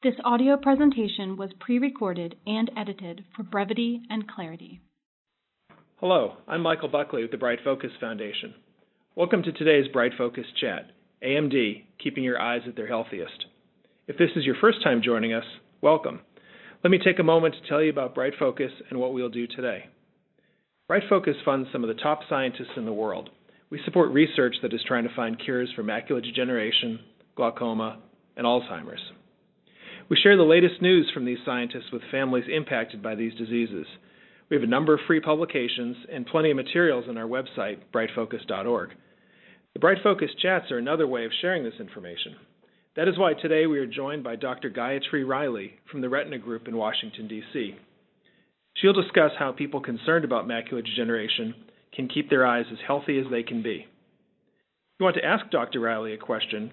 This audio presentation was pre-recorded and edited for brevity and clarity. Hello, I'm Michael Buckley with the Bright Focus Foundation. Welcome to today's Bright Focus Chat, AMD, Keeping Your Eyes at Their Healthiest. If this is your first time joining us, welcome. Let me take a moment to tell you about Bright Focus and what we'll do today. Bright Focus funds some of the top scientists in the world. We support research that is trying to find cures for macular degeneration, glaucoma, and Alzheimer's. We share the latest news from these scientists with families impacted by these diseases. We have a number of free publications and plenty of materials on our website, brightfocus.org. The Bright Focus chats are another way of sharing this information. That is why today we are joined by Dr. Gayatri Riley from the Retina Group in Washington, D.C. She'll discuss how people concerned about macular degeneration can keep their eyes as healthy as they can be. If you want to ask Dr. Riley a question,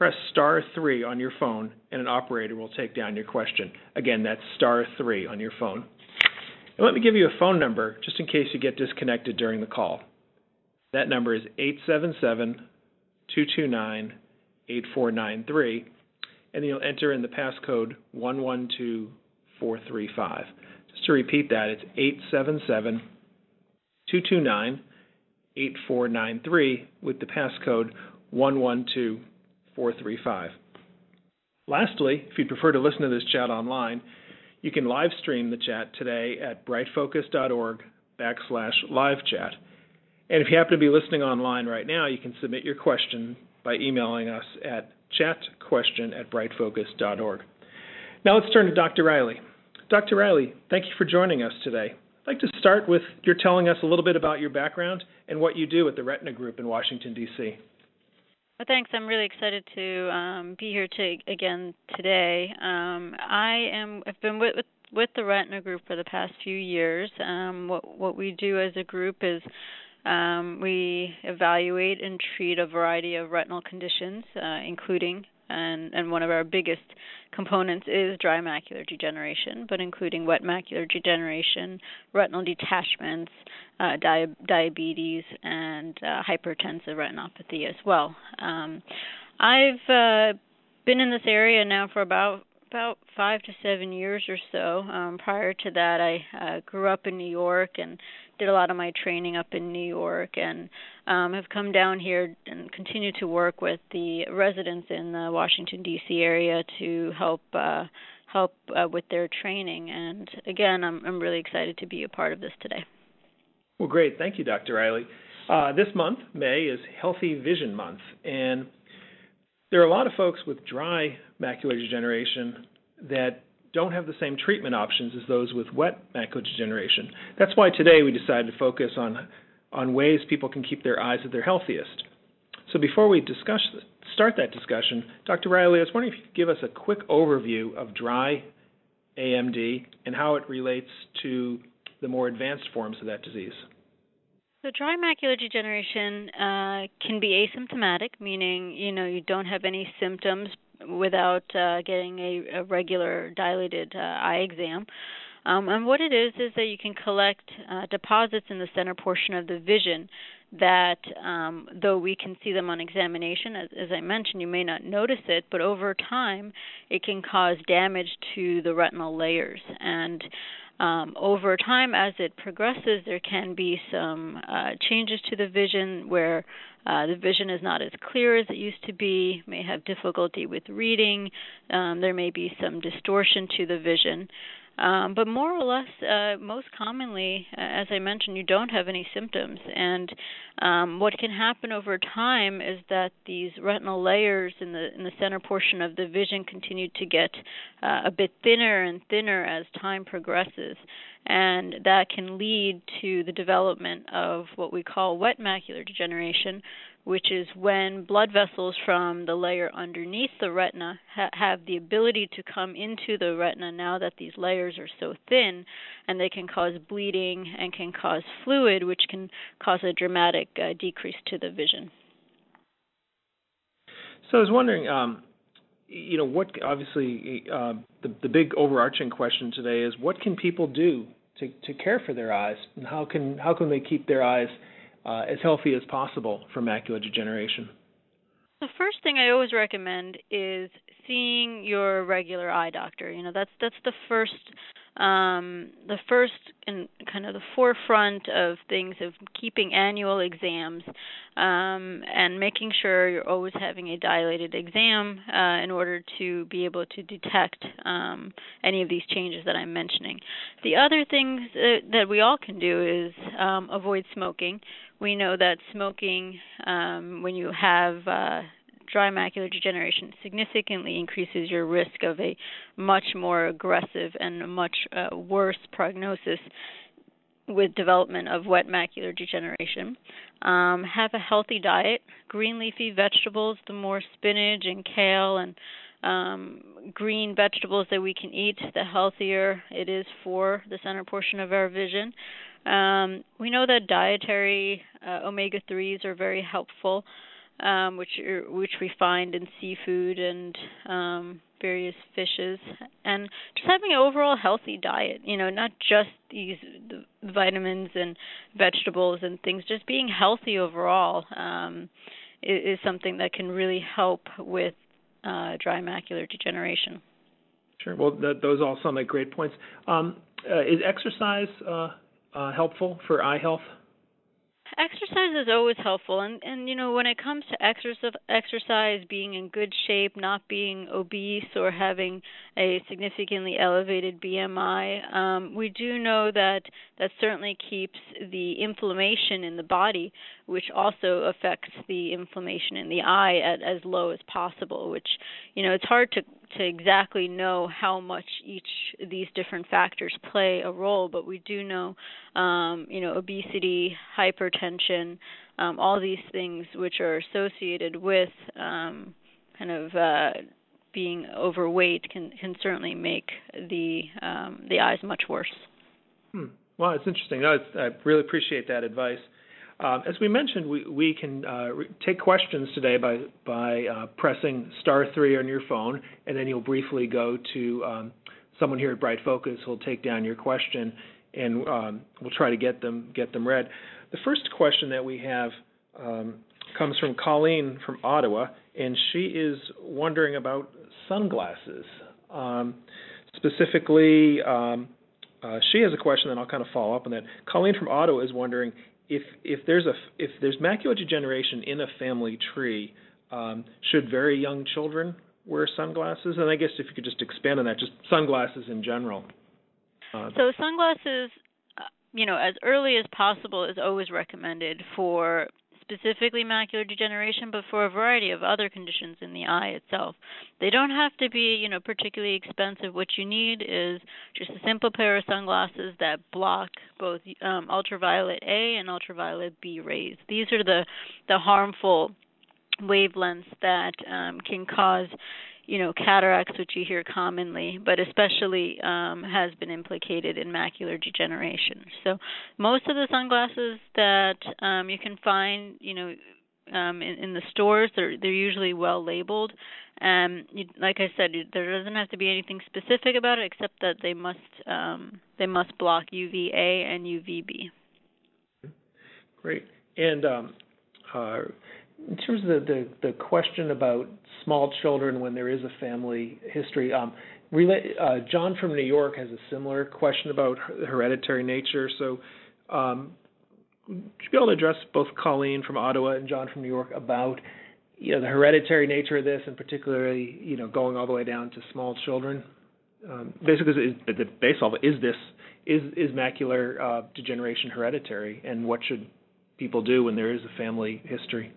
press star 3 on your phone and an operator will take down your question. Again, that's star 3 on your phone. And let me give you a phone number just in case you get disconnected during the call. That number is 877 229 8493, and you'll enter in the passcode 112435. Just to repeat that, it's 877 229 8493 with the passcode 112435. 435. Lastly, if you'd prefer to listen to this chat online, you can live stream the chat today at brightfocus.org backslash live chat. And if you happen to be listening online right now, you can submit your question by emailing us at chatquestion at brightfocus.org. Now let's turn to Dr. Riley. Dr. Riley, thank you for joining us today. I'd like to start with your telling us a little bit about your background and what you do at the Retina Group in Washington, D.C. Well, thanks. I'm really excited to um, be here to, again today. Um, I am. I've been with, with with the Retina Group for the past few years. Um, what what we do as a group is um, we evaluate and treat a variety of retinal conditions, uh, including and, and one of our biggest components is dry macular degeneration, but including wet macular degeneration, retinal detachments, uh, di- diabetes, and uh, hypertensive retinopathy as well. Um, I've uh, been in this area now for about about five to seven years or so. Um, prior to that, I uh, grew up in New York and did a lot of my training up in New York, and um, have come down here and continue to work with the residents in the Washington D.C. area to help uh, help uh, with their training. And again, I'm I'm really excited to be a part of this today. Well, great. Thank you, Dr. Riley. Uh, this month, May, is Healthy Vision Month, and there are a lot of folks with dry macular degeneration that don't have the same treatment options as those with wet macular degeneration. That's why today we decided to focus on on ways people can keep their eyes at their healthiest. So before we discuss start that discussion, Dr. Riley, I was wondering if you could give us a quick overview of dry AMD and how it relates to the more advanced forms of that disease. So dry macular degeneration uh, can be asymptomatic, meaning you know you don't have any symptoms without uh, getting a, a, regular dilated uh, eye exam. Um, and what it is is that you can collect uh, deposits in the center portion of the vision that, um, though we can see them on examination, as, as, I mentioned, you may not notice it, but over time it can cause damage to the retinal layers. And um, over time, as it progresses, there can be some uh, changes to the vision where uh, the vision is not as clear as it used to be, may have difficulty with reading, um, there may be some distortion to the vision. Um, but more or less, uh, most commonly, as I mentioned, you don't have any symptoms. And um, what can happen over time is that these retinal layers in the in the center portion of the vision continue to get uh, a bit thinner and thinner as time progresses, and that can lead to the development of what we call wet macular degeneration, which is when blood vessels from the layer underneath the retina ha- have the ability to come into the retina now that these layers are so thin, and they can cause bleeding and can cause fluid, which can cause a dramatic uh, decrease to the vision. So I was wondering, um, you know, what obviously uh, the the big overarching question today is what can people do to to care for their eyes, and how can how can they keep their eyes uh, as healthy as possible for macular degeneration? The first thing I always recommend is seeing your regular eye doctor. You know, that's that's the first um, the first and kind of the forefront of things of keeping annual exams um, and making sure you're always having a dilated exam uh, in order to be able to detect um, any of these changes that I'm mentioning. The other things that, that we all can do is um, avoid smoking. We know that smoking, um, when you have uh, dry macular degeneration significantly increases your risk of a much more aggressive and much uh, worse prognosis with development of wet macular degeneration. Um, have a healthy diet, green leafy vegetables, the more spinach and kale and um, green vegetables that we can eat, the healthier it is for the center portion of our vision. Um, we know that dietary uh, omega 3s are very helpful um, which are, which we find in seafood and um, various fishes, and just having an overall healthy diet. You know, not just these the vitamins and vegetables and things. Just being healthy overall um, is, is something that can really help with uh, dry macular degeneration. Sure. Well, those all sound like great points. Um, uh, is exercise uh, uh helpful for eye health? exercise is always helpful and and you know when it comes to exercise exercise being in good shape not being obese or having a significantly elevated BMI um, we do know that that certainly keeps the inflammation in the body which also affects the inflammation in the eye at as low as possible which you know it's hard to to exactly know how much each of these different factors play a role, but we do know, um, you know, obesity, hypertension, um, all these things which are associated with um, kind of uh, being overweight can can certainly make the um, the eyes much worse. Hmm. Well, it's interesting. I really appreciate that advice. Um, as we mentioned, we, can uh, take questions today by, uh, pressing star three on your phone, and then you'll briefly go to um, someone here at Bright Focus who'll take down your question, and um, we'll try to get them get them read. The first question that we have um, comes from Colleen from Ottawa, and she is wondering about sunglasses. Specifically, uh, she has a question, and I'll kind of follow up on that. Colleen from Ottawa is wondering if if there's a if there's macular degeneration in a family tree, um, should very young children wear sunglasses? And I guess if you could just expand on that, just sunglasses in general. Uh, so sunglasses, uh, you know, as early as possible is always recommended for specifically macular degeneration, but for a variety of other conditions in the eye itself. They don't have to be, you know, particularly expensive. What you need is just a simple pair of sunglasses that block both um, ultraviolet A and ultraviolet B rays. These are the the harmful wavelengths that um, can cause you know cataracts which you hear commonly but especially um, has been implicated in macular degeneration. So most of the sunglasses that um, you can find you know um, in, in the stores they're they're usually well labeled. Um you, like I said there doesn't have to be anything specific about it except that they must um, they must block UVA and UVB great. And um, uh, in terms of the, the, the question about small children when there is a family history, um, uh, John from New York has a similar question about hereditary nature. So, um, would you be able to address both Colleen from Ottawa and John from New York about you know the hereditary nature of this, and particularly you know going all the way down to small children? Um, basically, is, the base of is this is is macular uh, degeneration hereditary, and what should people do when there is a family history?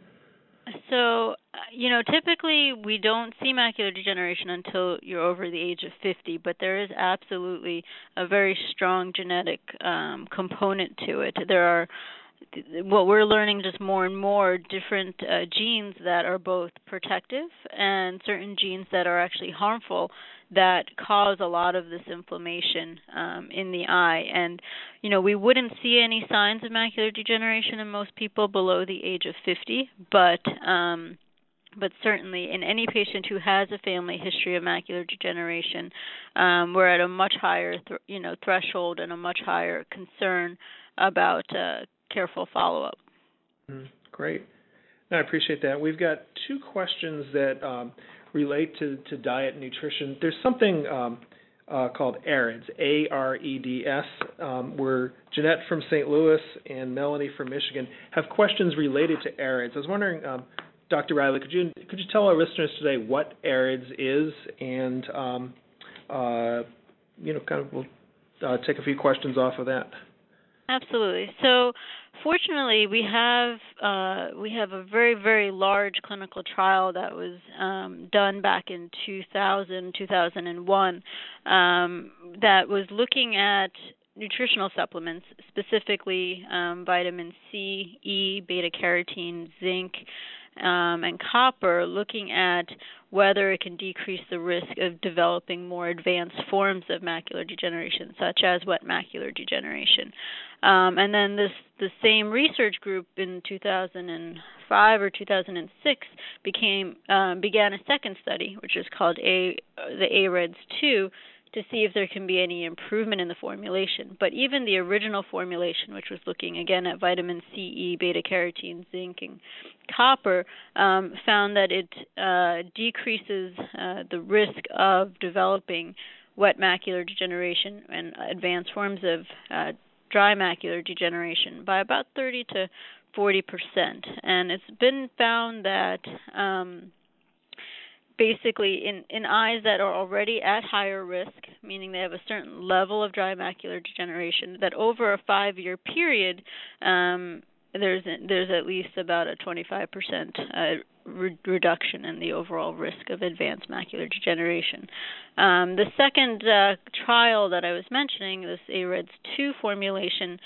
So, uh, you know, typically we don't see macular degeneration until you're over the age of 50, but there is absolutely a very strong genetic um, component to it. There are what we're learning just more and more different uh, genes that are both protective and certain genes that are actually harmful that cause a lot of this inflammation um, in the eye. And, you know, we wouldn't see any signs of macular degeneration in most people below the age of 50, but um, but certainly in any patient who has a family history of macular degeneration, um, we're at a much higher, th- you know, threshold and a much higher concern about uh, careful follow-up. Mm, great. No, I appreciate that. We've got two questions that um, relate to, to diet and nutrition. There's something um, uh, called AREDS, A-R-E-D-S, um, where Jeanette from St. Louis and Melanie from Michigan have questions related to AREDS. I was wondering, um, Dr. Riley, could you could you tell our listeners today what AREDS is, and um, uh, you know, kind of we'll uh, take a few questions off of that. Absolutely. So, fortunately, we have uh, we have a very very large clinical trial that was um, done back in 2000 2001 um, that was looking at nutritional supplements, specifically um, vitamin C, E, beta carotene, zinc, um, and copper, looking at whether it can decrease the risk of developing more advanced forms of macular degeneration, such as wet macular degeneration. Um, and then this the same research group in 2005 or 2006 became um, began a second study, which is called a the AREDS 2 to see if there can be any improvement in the formulation. But even the original formulation, which was looking again at vitamin C, E, beta carotene, zinc, and copper, um, found that it uh, decreases uh, the risk of developing wet macular degeneration and advanced forms of uh, dry macular degeneration by about 30 to 40 percent. And it's been found that um, basically in in eyes that are already at higher risk, meaning they have a certain level of dry macular degeneration, that over a five year period, um, there's there's at least about a 25% uh, re- reduction in the overall risk of advanced macular degeneration. Um, the second uh, trial that I was mentioning, this AREDS 2 formulation,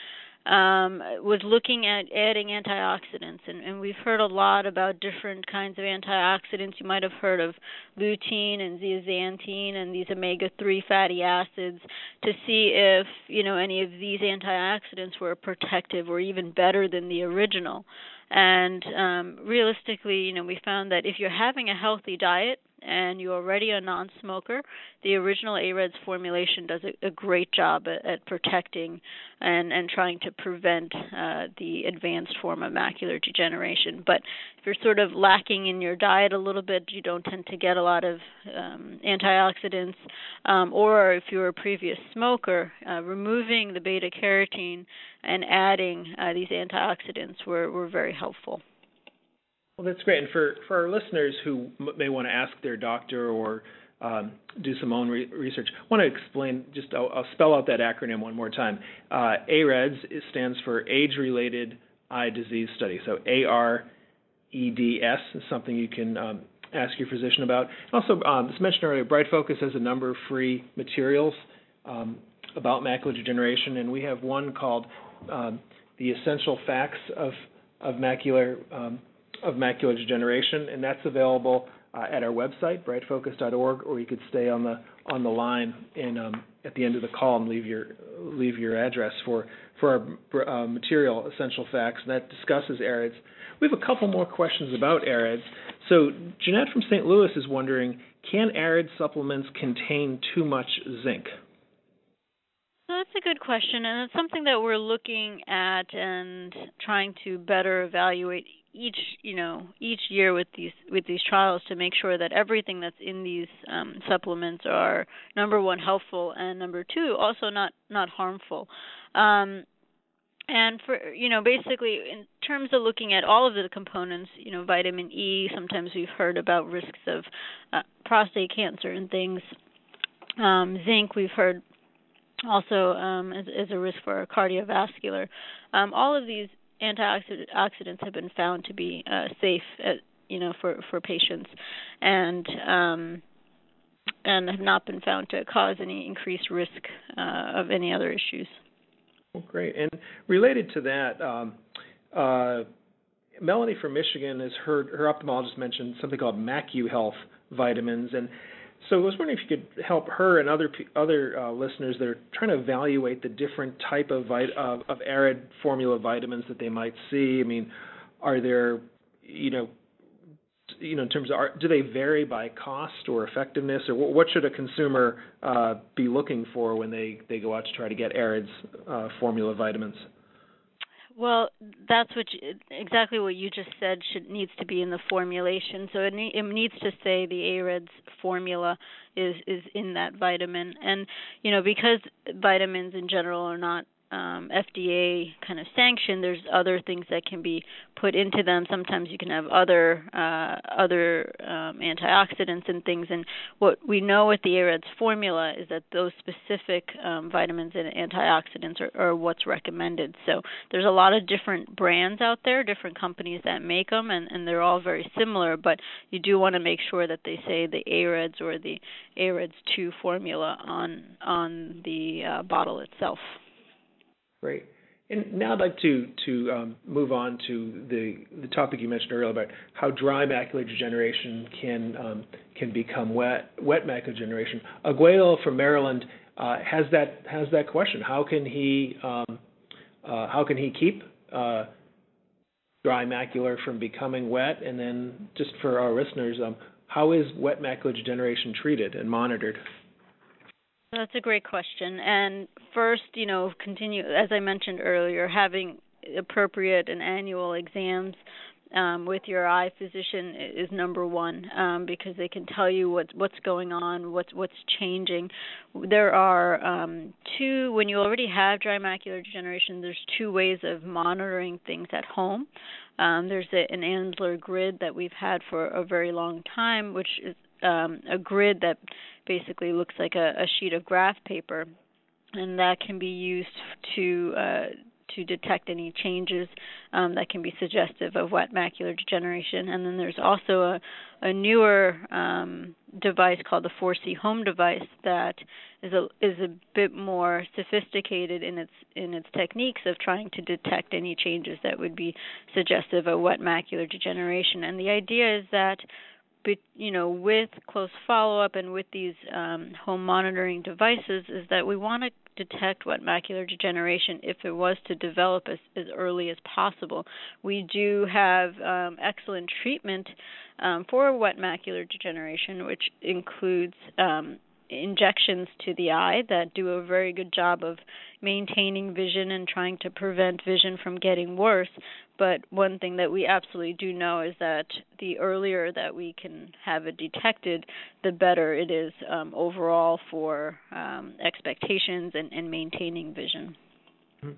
um, was looking at adding antioxidants, and, and, we've heard a lot about different kinds of antioxidants. You might have heard of lutein and zeaxanthin and these omega-3 fatty acids to see if you know any of these antioxidants were protective or even better than the original. And um, realistically, you know, we found that if you're having a healthy diet, and you're already a non-smoker, the original AREDS formulation does a, a great job at, at, protecting and, and trying to prevent uh, the advanced form of macular degeneration. But if you're sort of lacking in your diet a little bit, you don't tend to get a lot of um, antioxidants, um, or if you're a previous smoker, uh, removing the beta carotene and adding uh, these antioxidants were, were very helpful. Well, that's great. And for, for our listeners who may want to ask their doctor or um, do some own re- research, I want to explain, just I'll, I'll, spell out that acronym one more time. Uh, AREDS stands for Age Related Eye Disease Study. So A R E D S is something you can um, ask your physician about. Also, um, as mentioned earlier, Bright Focus has a number of free materials um, about macular degeneration, and we have one called um, The Essential Facts of, of Macular um, of macular degeneration, and that's available uh, at our website, brightfocus.org, or you could stay on the on the line and um, at the end of the call and leave your leave your address for for our uh, material essential facts, and that discusses AREDS. We have a couple more questions about AREDS. So Jeanette from St. Louis is wondering, can AREDS supplements contain too much zinc? So that's a good question, and it's something that we're looking at and trying to better evaluate each you know each year with these with these trials to make sure that everything that's in these um, supplements are number one helpful and number two also not not harmful. Um, and for you know basically in terms of looking at all of the components, you know vitamin E. Sometimes we've heard about risks of uh, prostate cancer and things. Um, zinc we've heard also um, as, a risk for cardiovascular. Um, all of these antioxidants have been found to be uh, safe, at, uh, you know, for for patients, and um, and have not been found to cause any increased risk uh, of any other issues. Well, great. And related to that, um, uh, Melanie from Michigan has heard her ophthalmologist mentioned something called MacuHealth vitamins, and so I was wondering if you could help her and other other uh, listeners that are trying to evaluate the different type of vit- of ARED formula vitamins that they might see. I mean, are there, you know, you know, in terms of are, do they vary by cost or effectiveness, or what should a consumer uh, be looking for when they they go out to try to get AREDS uh, formula vitamins? Well, that's what you, exactly what you just said should needs to be in the formulation. So it, ne- it needs to say the AREDS formula is is in that vitamin, and you know because vitamins in general are not um, FDA kind of sanction, there's other things that can be put into them. Sometimes you can have other uh, other um, antioxidants and things. And what we know with the AREDS formula is that those specific um, vitamins and antioxidants are, are what's recommended. So there's a lot of different brands out there, different companies that make them, and, and they're all very similar. But you do want to make sure that they say the AREDS or the AREDS 2 formula on on the uh, bottle itself. Great. And now I'd like to to um, move on to the the topic you mentioned earlier about how dry macular degeneration can um, can become wet wet macular degeneration. Aguayo from Maryland uh, has that has that question. How can he um, uh, how can he keep uh, dry macular from becoming wet? And then just for our listeners, um, how is wet macular degeneration treated and monitored? That's a great question. And first, you know, continue as I mentioned earlier, having appropriate and annual exams um, with your eye physician is number one um, because they can tell you what's what's going on, what's what's changing. There are um, two when you already have dry macular degeneration. There's two ways of monitoring things at home. Um, there's a, an Amsler grid that we've had for a very long time, which is um, a grid that basically looks like a, a sheet of graph paper, and that can be used to uh, to detect any changes um, that can be suggestive of wet macular degeneration. And then there's also a, a newer um, device called the ForeseeHome device that is a is a bit more sophisticated in its in its techniques of trying to detect any changes that would be suggestive of wet macular degeneration. And the idea is that you know with close follow up and with these um, home monitoring devices is that we want to detect what macular degeneration if it was to develop as, as early as possible. We do have um, excellent treatment um, for wet macular degeneration, which includes um, injections to the eye that do a very good job of maintaining vision and trying to prevent vision from getting worse. But one thing that we absolutely do know is that the earlier that we can have it detected, the better it is um, overall for um, expectations and, and, maintaining vision. Mm-hmm.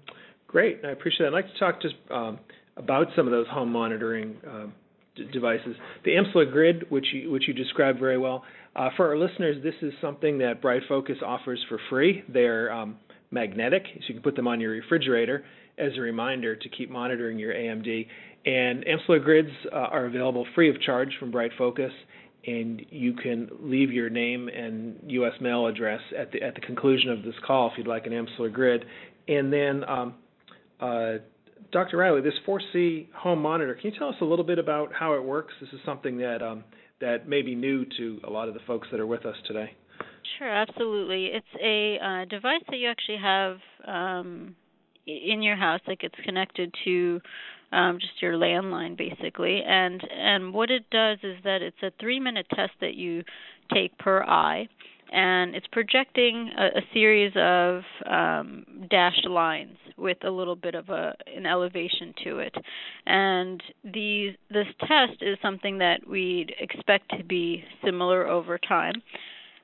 Great, I appreciate that. I'd like to talk just um, about some of those home monitoring um, devices. The Amsler Grid, which you, which you described very well. Uh, for our listeners, this is something that Bright Focus offers for free. They're um, magnetic, so you can put them on your refrigerator as a reminder to keep monitoring your AMD. And Amsler grids uh, are available free of charge from Bright Focus, and you can leave your name and U.S. mail address at the at the conclusion of this call if you'd like an Amsler grid. And then, um, uh, Dr. Riley, this ForeseeHome monitor, can you tell us a little bit about how it works? This is something that um, that may be new to a lot of the folks that are with us today. Sure, absolutely. It's a uh, device that you actually have um, in your house that gets connected to um, just your landline basically and and what it does is that it's a three minute test that you take per eye and it's projecting a, a series of um, dashed lines with a little bit of a an elevation to it and these this test is something that we'd expect to be similar over time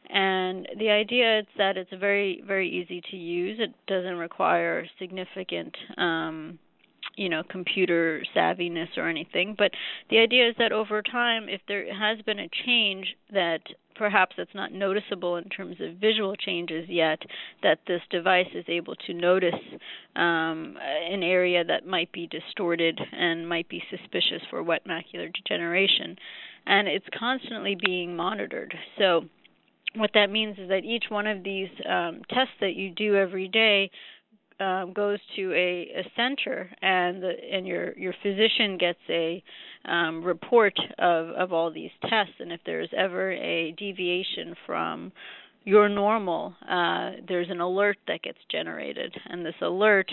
and the idea is that it's very very easy to use. It doesn't require significant um, you know computer savviness or anything but the idea is that over time if there has been a change that perhaps that's not noticeable in terms of visual changes yet that this device is able to notice um, an area that might be distorted and might be suspicious for wet macular degeneration. And it's constantly being monitored. So what that means is that each one of these um, tests that you do every day um, goes to a, a center, and the, and your your physician gets a um, report of of all these tests, and if there's ever a deviation from your normal, uh, there's an alert that gets generated, and this alert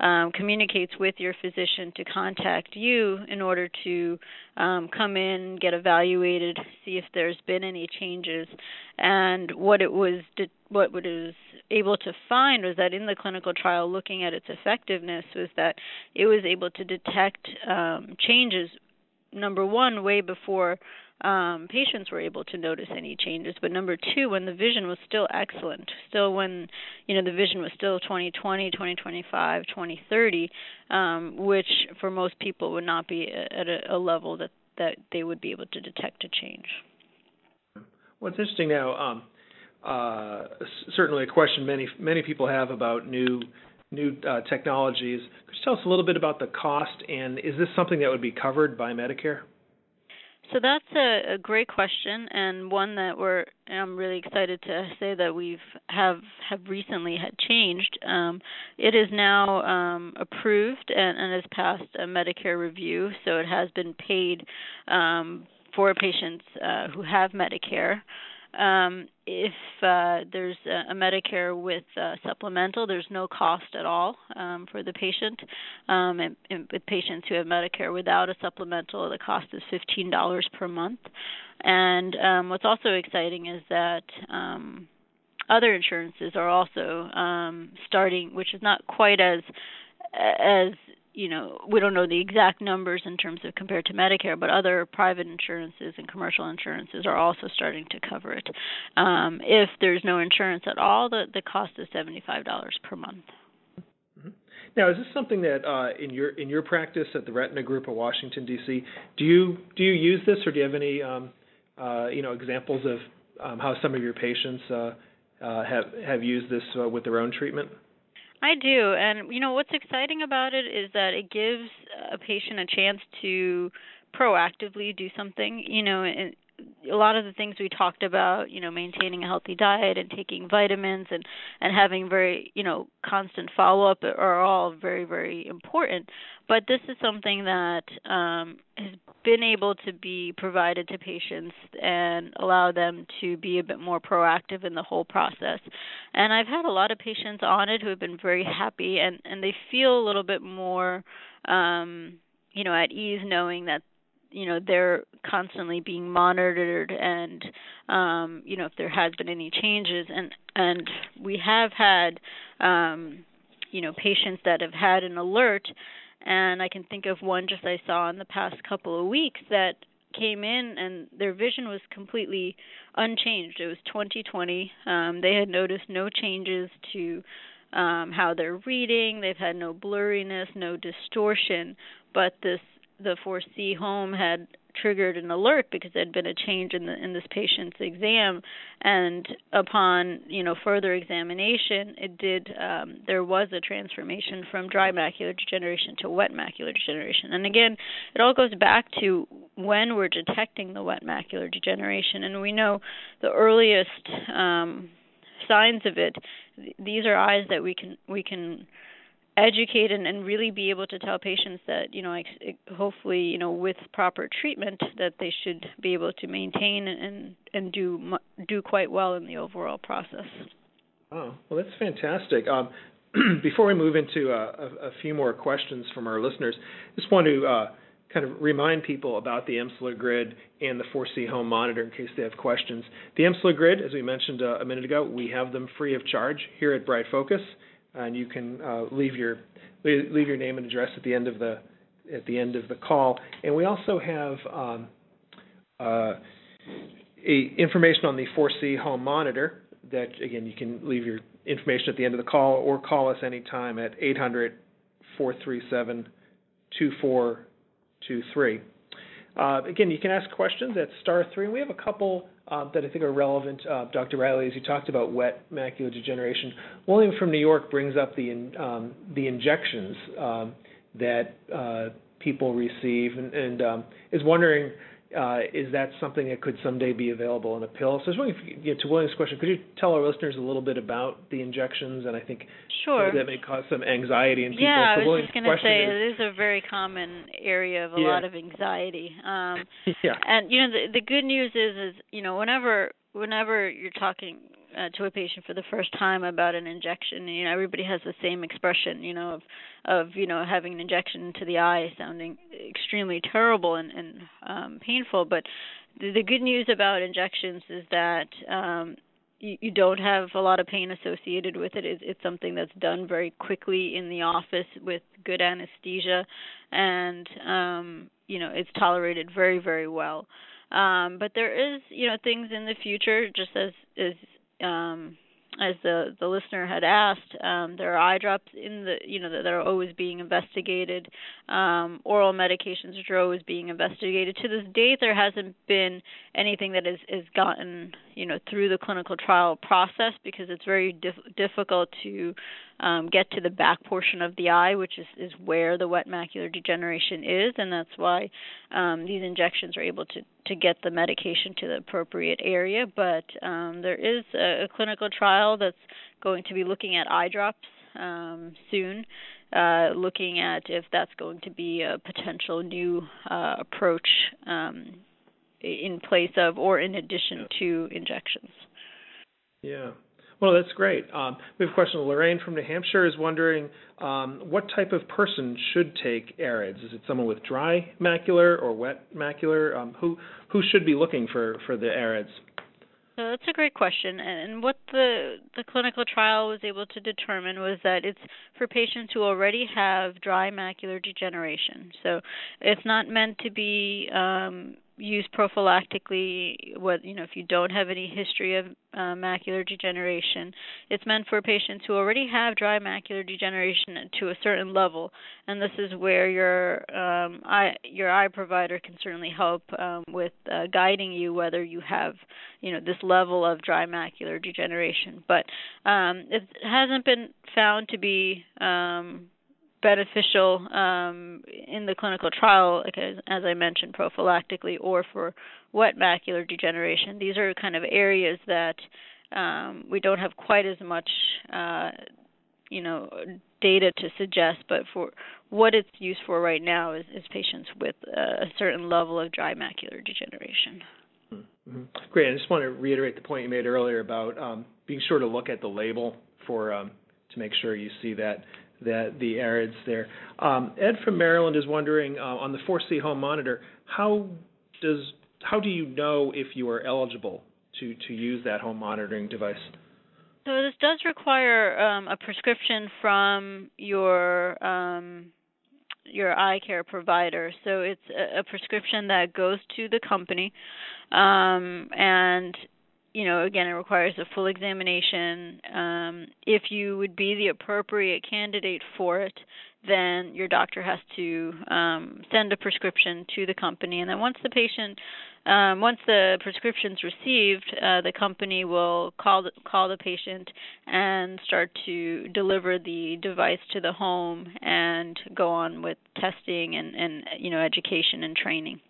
um, communicates with your physician to contact you in order to um, come in, get evaluated, see if there's been any changes, and what it was what it was able to find was that in the clinical trial, looking at its effectiveness, was that it was able to detect um, changes. Number one, way before um, patients were able to notice any changes. But number two, when the vision was still excellent, still when you know the vision was still 2020, 2025, 2030, um, which for most people would not be at a, a level that that they would be able to detect a change. What's interesting now, um, uh, certainly a question many many people have about new new uh, technologies. Could you tell us a little bit about the cost, and is this something that would be covered by Medicare? So that's a, a great question and one that we're I'm really excited to say that we've have have recently had changed. Um, it is now um, approved and, and has passed a Medicare review, so it has been paid um, for patients uh, who have Medicare. Um, if uh, there's a, a Medicare with uh, supplemental, there's no cost at all um, for the patient. Um, and, and with patients who have Medicare without a supplemental, the cost is $15 per month. And um, what's also exciting is that um, other insurances are also um, starting, which is not quite as as you know, we don't know the exact numbers in terms of compared to Medicare, but other private insurances and commercial insurances are also starting to cover it. Um, if there's no insurance at all, the the cost is seventy five dollars per month. Mm-hmm. Now, is this something that uh, in your in your practice at the Retina Group of Washington D.C. do you do you use this, or do you have any um, uh, you know examples of um, how some of your patients uh, uh have have used this uh, with their own treatment? I do, and you know what's exciting about it is that it gives a patient a chance to proactively do something. You know, a lot of the things we talked about, you know, maintaining a healthy diet and taking vitamins and and having very, you know, constant follow up are all very very important. But this is something that um, has been able to be provided to patients and allow them to be a bit more proactive in the whole process. And I've had a lot of patients on it who have been very happy and and they feel a little bit more um you know at ease knowing that you know they're constantly being monitored and um you know if there has been any changes and and we have had um you know patients that have had an alert and I can think of one just I saw in the past couple of weeks that came in and their vision was completely unchanged. It was 2020. Um, they had noticed no changes to um, how they're reading. They've had no blurriness, no distortion, but this the ForeseeHome had triggered an alert because there had been a change in the in this patient's exam. And upon you know further examination it did um, there was a transformation from dry macular degeneration to wet macular degeneration. And again it all goes back to when we're detecting the wet macular degeneration. And we know the earliest um, signs of it these are eyes that we can we can educate and, and really be able to tell patients that you know hopefully you know with proper treatment that they should be able to maintain and and do do quite well in the overall process. Oh, well, that's fantastic. Um, before we move into uh, a, a, few more questions from our listeners, just want to uh, kind of remind people about the Amsler grid and the ForeseeHome monitor in case they have questions. The Amsler grid, as we mentioned uh, a minute ago, we have them free of charge here at Bright Focus and you can uh, leave your leave your name and address at the end of the at the end of the call. And we also have um, uh, information on the ForeseeHome monitor that again you can leave your information at the end of the call or call us anytime at 800 437 2423. Uh, again, you can ask questions at star three. We have a couple that I think are relevant. Uh, Dr. Riley, as you talked about wet macular degeneration, William from New York brings up the um, the injections um, that uh, people receive, and, and um, is wondering. Uh, is that something that could someday be available in a pill? So I was wondering, if, you know, to William's question, could you tell our listeners a little bit about the injections? And I think sure. that may cause some anxiety in people. Yeah, so I was just going to say is, it is a very common area of a yeah. lot of anxiety. Um, yeah. And you know, the, the good news is, is you know, whenever whenever you're talking uh, to a patient for the first time about an injection, you know, everybody has the same expression, you know, of of you know having an injection into the eye, sounding extremely terrible and, and um, painful. But the, the good news about injections is that um, you, don't have a lot of pain associated with it. It's, it's something that's done very quickly in the office with good anesthesia, and um, you know it's tolerated very very well. Um, but there is you know things in the future, just as as um, as the the listener had asked, um, there are eye drops in the you know that, that are always being investigated, um, oral medications which are always being investigated. To this date, there hasn't been anything that has is gotten you know through the clinical trial process because it's very dif- difficult to um, get to the back portion of the eye, which is, is where the wet macular degeneration is, and that's why um, these injections are able to, to get the medication to the appropriate area. But um, there is a, a, clinical trial that's going to be looking at eye drops um, soon. Uh, looking at if that's going to be a potential new uh, approach um, in place of or in addition to injections. Yeah. Well, that's great. Um, we have a question. Lorraine from New Hampshire is wondering um, what type of person should take AREDS? Is it someone with dry macular or wet macular? Um, who who should be looking for for the AREDS? So that's a great question, and what the the clinical trial was able to determine was that it's for patients who already have dry macular degeneration. So it's not meant to be um, used prophylactically what you know if you don't have any history of uh, macular degeneration. It's meant for patients who already have dry macular degeneration to a certain level and this is where your um, eye your eye provider can certainly help um, with uh, guiding you whether you have you know this level of dry macular degeneration. But um, it hasn't been found to be um, beneficial um, in the clinical trial, as, as I mentioned, prophylactically or for wet macular degeneration. These are kind of areas that um, we don't have quite as much, uh, you know, data to suggest. But for what it's used for right now is, is patients with a certain level of dry macular degeneration. Mm-hmm. Great. I just want to reiterate the point you made earlier about um, being sure to look at the label for um, to make sure you see that that the AREDS there. Um, Ed from Maryland is wondering uh, on the ForeseeHome monitor, how does how do you know if you are eligible to to use that home monitoring device? So this does require um, a prescription from your um, your eye care provider. So it's a, a, prescription that goes to the company, um, and you know, again, it requires a full examination. Um, if you would be the appropriate candidate for it, then your doctor has to um, send a prescription to the company, and then once the patient, um, once the prescription's received, uh, the company will call the, call the patient and start to deliver the device to the home and go on with testing and, and you know education and training.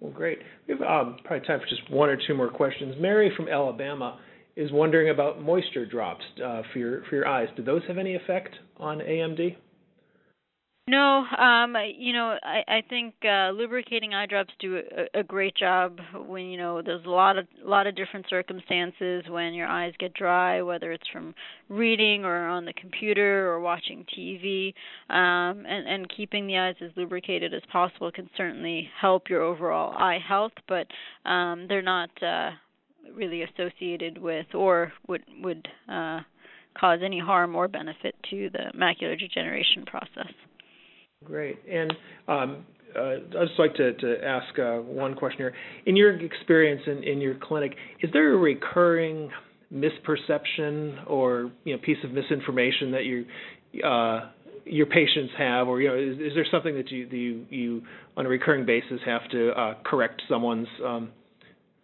Well, great. We have um, probably time for just one or two more questions. Mary from Alabama is wondering about moisture drops uh, for your for your eyes. Do those have any effect on AMD? No, um, you know, I, I think uh, lubricating eye drops do a, a great job when you know there's a lot of lot of different circumstances when your eyes get dry, whether it's from reading or on the computer or watching TV, um, and and keeping the eyes as lubricated as possible can certainly help your overall eye health, but um, they're not uh, really associated with or would would uh, cause any harm or benefit to the macular degeneration process. Great. And um, uh, I'd just like to, to ask uh, one question here. In your experience in, in your clinic, is there a recurring misperception or you know piece of misinformation that you uh, your patients have, or you know, is, is there something that you, you you on a recurring basis have to uh, correct someone's um,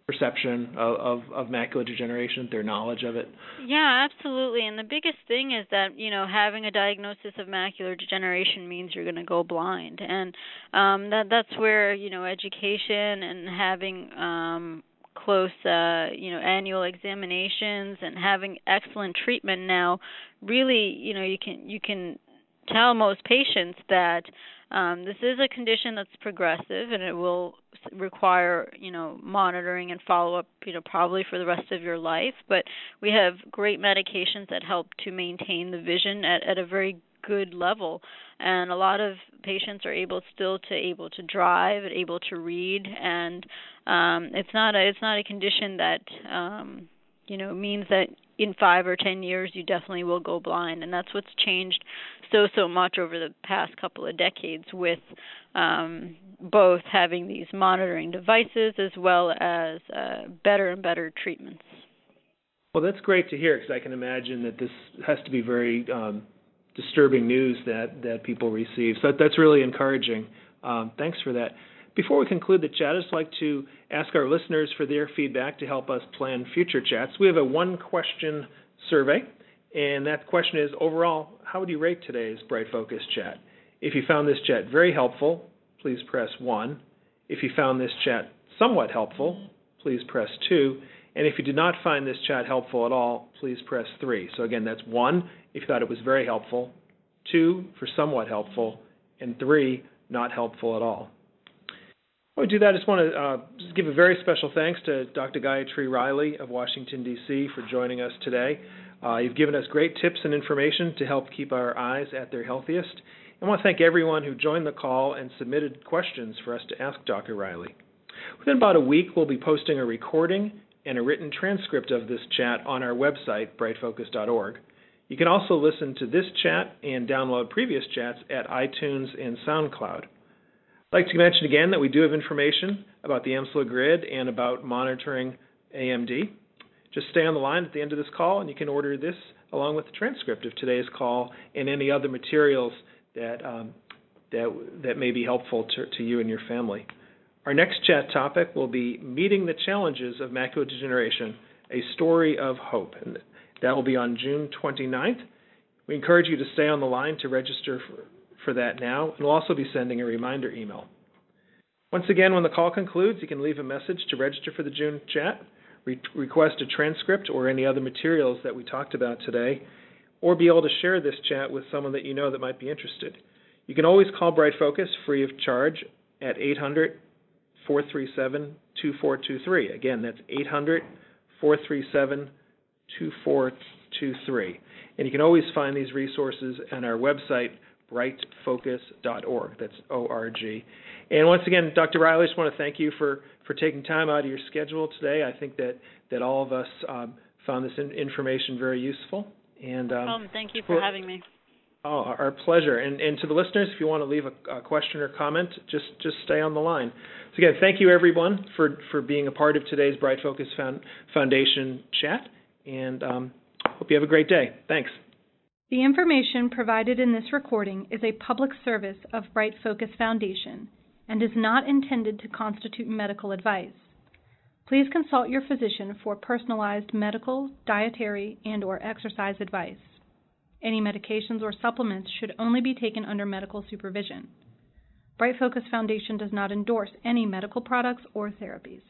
perception of, of, of macular degeneration, their knowledge of it? Yeah, absolutely. And the biggest thing is that you know having a diagnosis of macular degeneration means you're going to go blind, and um, that that's where you know education and having um, close uh, you know annual examinations and having excellent treatment now really you know you can you can tell most patients that um, this is a condition that's progressive, and it will require, you know, monitoring and follow up, you know, probably for the rest of your life. But we have great medications that help to maintain the vision at, at a very good level, and a lot of patients are able still to able to drive, able to read, and um, it's not a it's not a condition that um, you know means that in five or ten years you definitely will go blind, and that's what's changed so so much over the past couple of decades with um, both having these monitoring devices as well as uh, better and better treatments. Well, that's great to hear because I can imagine that this has to be very um, disturbing news that that people receive. So that's really encouraging. Um, thanks for that. Before we conclude the chat, I'd just like to ask our listeners for their feedback to help us plan future chats. We have a one question survey, and that question is overall, how would you rate today's Bright Focus chat? If you found this chat very helpful, please press 1. If you found this chat somewhat helpful, please press 2. And if you did not find this chat helpful at all, please press 3. So again, that's 1 if you thought it was very helpful, 2 for somewhat helpful, and 3 not helpful at all. While we do that, I just want to uh, give a very special thanks to Dr. Gayatri Riley of Washington, D.C. for joining us today. Uh, you've given us great tips and information to help keep our eyes at their healthiest. I want to thank everyone who joined the call and submitted questions for us to ask Dr. Riley. Within about a week, we'll be posting a recording and a written transcript of this chat on our website, brightfocus.org. You can also listen to this chat and download previous chats at iTunes and SoundCloud. I'd like to mention again that we do have information about the Amsler grid and about monitoring AMD. Just stay on the line at the end of this call and you can order this along with the transcript of today's call and any other materials that um, that that may be helpful to, to you and your family. Our next chat topic will be meeting the challenges of macular degeneration, a story of hope, and that will be on June 29th. We encourage you to stay on the line to register for, for that now, and we'll also be sending a reminder email. Once again, when the call concludes, you can leave a message to register for the June chat, re- request a transcript or any other materials that we talked about today, or be able to share this chat with someone that you know that might be interested. You can always call Bright Focus free of charge at 800 437 2423. Again, that's 800 437 2423. And you can always find these resources on our website, brightfocus.org. That's O R G. And once again, Dr. Riley, I just want to thank you for, for taking time out of your schedule today. I think that, that all of us um, found this in, information very useful. And um, um, thank you for having me. Oh, our pleasure. And, and to the listeners, if you want to leave a, a, question or comment, just just stay on the line. So again, thank you everyone for for being a part of today's Bright Focus Foundation chat, and um, hope you have a great day. Thanks. The information provided in this recording is a public service of Bright Focus Foundation and is not intended to constitute medical advice. Please consult your physician for personalized medical, dietary, and or exercise advice. Any medications or supplements should only be taken under medical supervision. Bright Focus Foundation does not endorse any medical products or therapies.